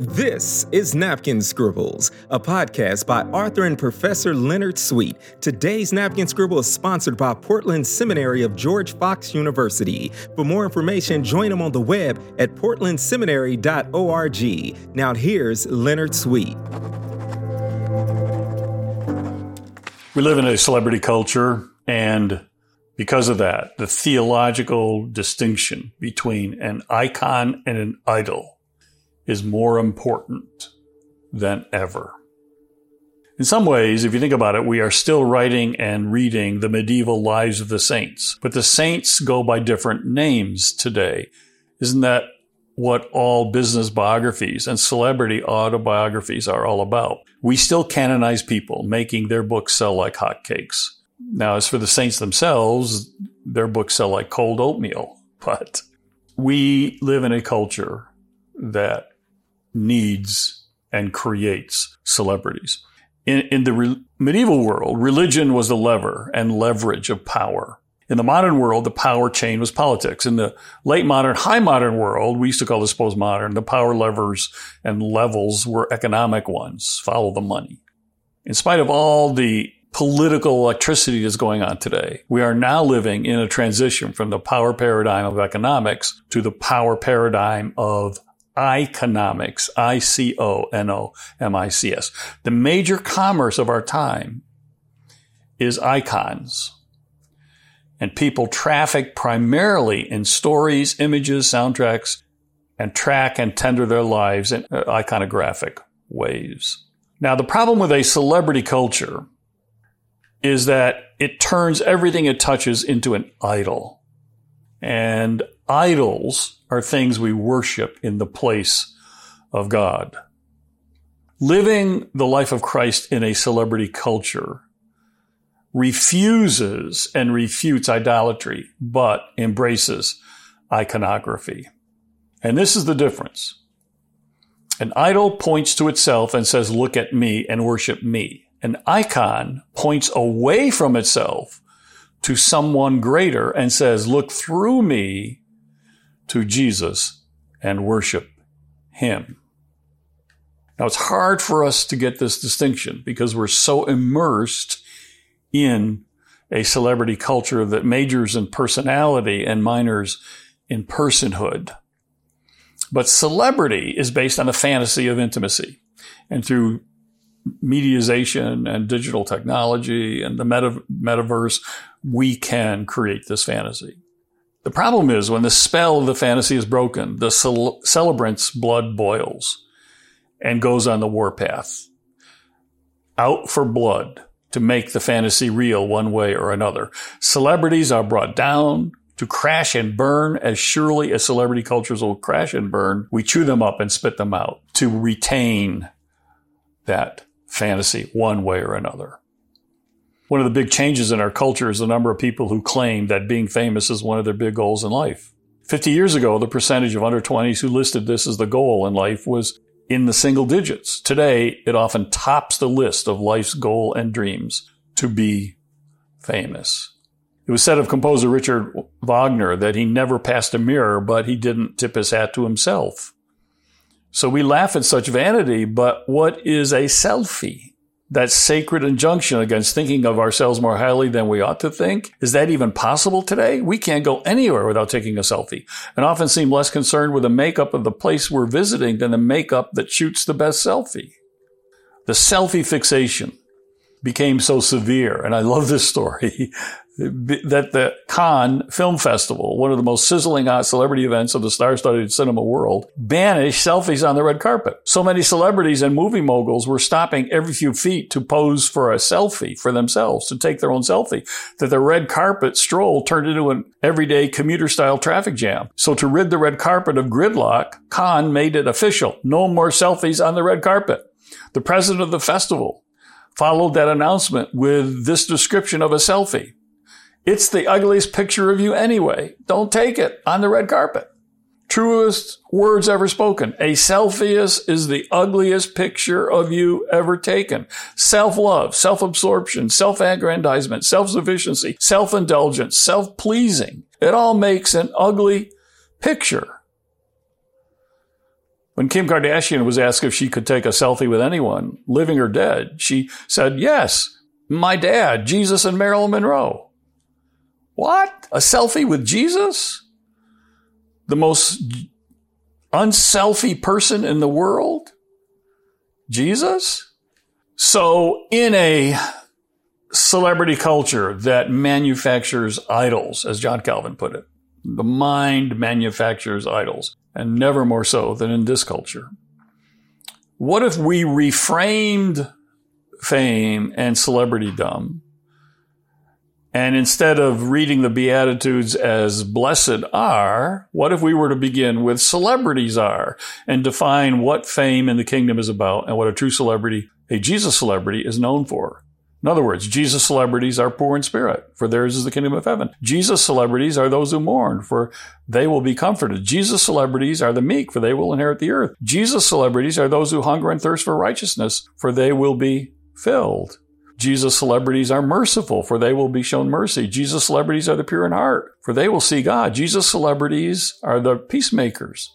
This is Napkin Scribbles, a podcast by author and Professor Leonard Sweet. Today's Napkin Scribble is sponsored by Portland Seminary of George Fox University. For more information, join them on the web at portlandseminary.org. Now, here's Leonard Sweet. We live in a celebrity culture, and because of that, the theological distinction between an icon and an idol is more important than ever. In some ways, if you think about it, we are still writing and reading the medieval lives of the saints, but the saints go by different names today. Isn't that what all business biographies and celebrity autobiographies are all about? We still canonize people, making their books sell like hotcakes. Now, as for the saints themselves, their books sell like cold oatmeal, but we live in a culture that needs and creates celebrities. In, in the re- medieval world, religion was the lever and leverage of power. In the modern world, the power chain was politics. In the late modern, high modern world, we used to call this postmodern, the power levers and levels were economic ones. Follow the money. In spite of all the political electricity that's going on today, we are now living in a transition from the power paradigm of economics to the power paradigm of iconomics, I-C-O-N-O-M-I-C-S. The major commerce of our time is icons. And people traffic primarily in stories, images, soundtracks, and track and tender their lives in uh, iconographic ways. Now, the problem with a celebrity culture is that it turns everything it touches into an idol. And idols are things we worship in the place of God. Living the life of Christ in a celebrity culture refuses and refutes idolatry, but embraces iconography. And this is the difference. An idol points to itself and says, look at me and worship me. An icon points away from itself to someone greater and says, look through me to Jesus and worship Him. Now, it's hard for us to get this distinction because we're so immersed in a celebrity culture that majors in personality and minors in personhood. But celebrity is based on a fantasy of intimacy. And through mediazation and digital technology and the meta- metaverse, we can create this fantasy. The problem is when the spell of the fantasy is broken, the cel- celebrant's blood boils and goes on the warpath. Out for blood to make the fantasy real one way or another. Celebrities are brought down to crash and burn as surely as celebrity cultures will crash and burn. We chew them up and spit them out to retain that fantasy one way or another. One of the big changes in our culture is the number of people who claim that being famous is one of their big goals in life. 50 years ago, the percentage of under 20s who listed this as the goal in life was in the single digits. Today, it often tops the list of life's goal and dreams to be famous. It was said of composer Richard Wagner that he never passed a mirror, but he didn't tip his hat to himself. So we laugh at such vanity, but what is a selfie? That sacred injunction against thinking of ourselves more highly than we ought to think. Is that even possible today? We can't go anywhere without taking a selfie and often seem less concerned with the makeup of the place we're visiting than the makeup that shoots the best selfie. The selfie fixation became so severe, and I love this story, that the Cannes Film Festival, one of the most sizzling hot celebrity events of the star-studded cinema world, banished selfies on the red carpet. So many celebrities and movie moguls were stopping every few feet to pose for a selfie for themselves, to take their own selfie, that the red carpet stroll turned into an everyday commuter-style traffic jam. So to rid the red carpet of gridlock, Cannes made it official. No more selfies on the red carpet. The president of the festival followed that announcement with this description of a selfie. It's the ugliest picture of you anyway. Don't take it on the red carpet. Truest words ever spoken. A selfie is the ugliest picture of you ever taken. Self-love, self-absorption, self-aggrandizement, self-sufficiency, self-indulgence, self-pleasing. It all makes an ugly picture. When Kim Kardashian was asked if she could take a selfie with anyone, living or dead, she said, Yes, my dad, Jesus and Marilyn Monroe. What? A selfie with Jesus? The most unselfie person in the world? Jesus? So, in a celebrity culture that manufactures idols, as John Calvin put it, the mind manufactures idols, and never more so than in this culture. What if we reframed fame and celebritydom and instead of reading the Beatitudes as blessed are, what if we were to begin with celebrities are and define what fame in the kingdom is about and what a true celebrity, a Jesus celebrity, is known for? In other words, Jesus celebrities are poor in spirit, for theirs is the kingdom of heaven. Jesus celebrities are those who mourn, for they will be comforted. Jesus celebrities are the meek, for they will inherit the earth. Jesus celebrities are those who hunger and thirst for righteousness, for they will be filled. Jesus celebrities are merciful, for they will be shown mercy. Jesus celebrities are the pure in heart, for they will see God. Jesus celebrities are the peacemakers,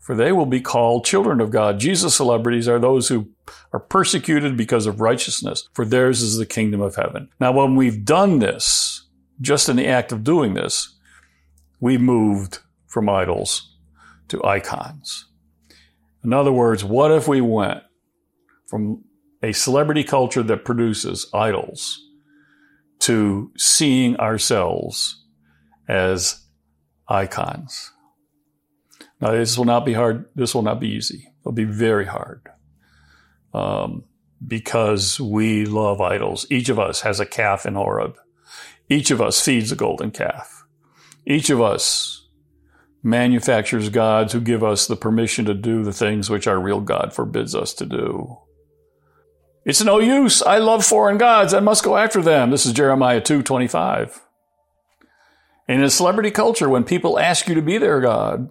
for they will be called children of God. Jesus celebrities are those who are persecuted because of righteousness, for theirs is the kingdom of heaven. Now, when we've done this, just in the act of doing this, we moved from idols to icons. In other words, what if we went from a celebrity culture that produces idols to seeing ourselves as icons. Now, this will not be hard. This will not be easy. It'll be very hard um, because we love idols. Each of us has a calf in Horeb. Each of us feeds a golden calf. Each of us manufactures gods who give us the permission to do the things which our real God forbids us to do. It's no use. I love foreign gods. I must go after them. This is Jeremiah 2:25. In a celebrity culture, when people ask you to be their God,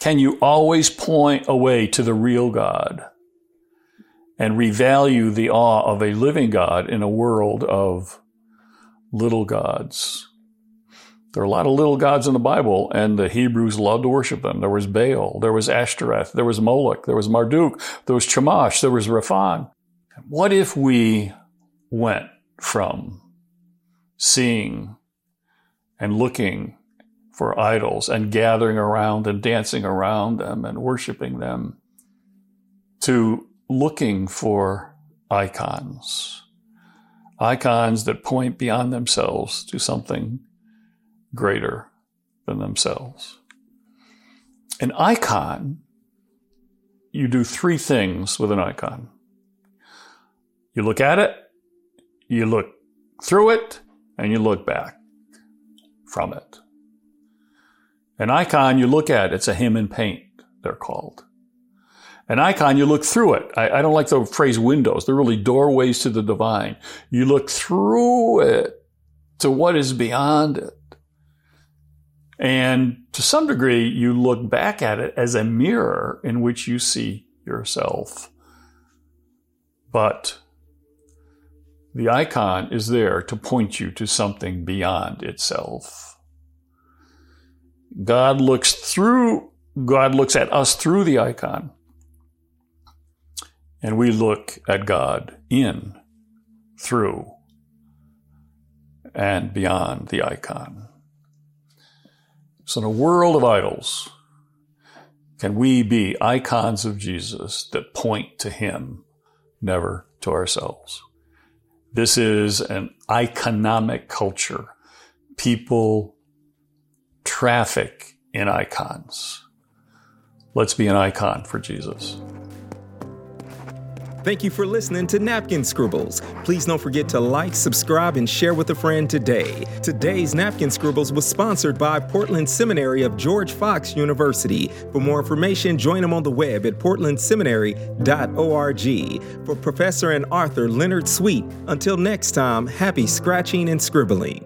can you always point away to the real God and revalue the awe of a living God in a world of little gods? There are a lot of little gods in the Bible, and the Hebrews loved to worship them. There was Baal, there was Ashtoreth, there was Moloch, there was Marduk, there was Chemosh, there was Rephan. What if we went from seeing and looking for idols and gathering around and dancing around them and worshiping them to looking for icons? Icons that point beyond themselves to something greater than themselves. An icon, you do three things with an icon. You look at it, you look through it, and you look back from it. An icon you look at, it's a hymn and paint, they're called. An icon, you look through it. I, I, don't like the phrase windows. They're really doorways to the divine. You look through it to what is beyond it. And to some degree, you look back at it as a mirror in which you see yourself. But the icon is there to point you to something beyond itself. God looks through, God looks at us through the icon. And we look at God in, through, and beyond the icon. So, in a world of idols, can we be icons of Jesus that point to Him, never to ourselves? This is an iconomic culture. People traffic in icons. Let's be an icon for Jesus. Thank you for listening to Napkin Scribbles. Please don't forget to like, subscribe, and share with a friend today. Today's Napkin Scribbles was sponsored by Portland Seminary of George Fox University. For more information, join them on the web at portlandseminary.org. For Professor and Author Leonard Sweet, until next time, happy scratching and scribbling.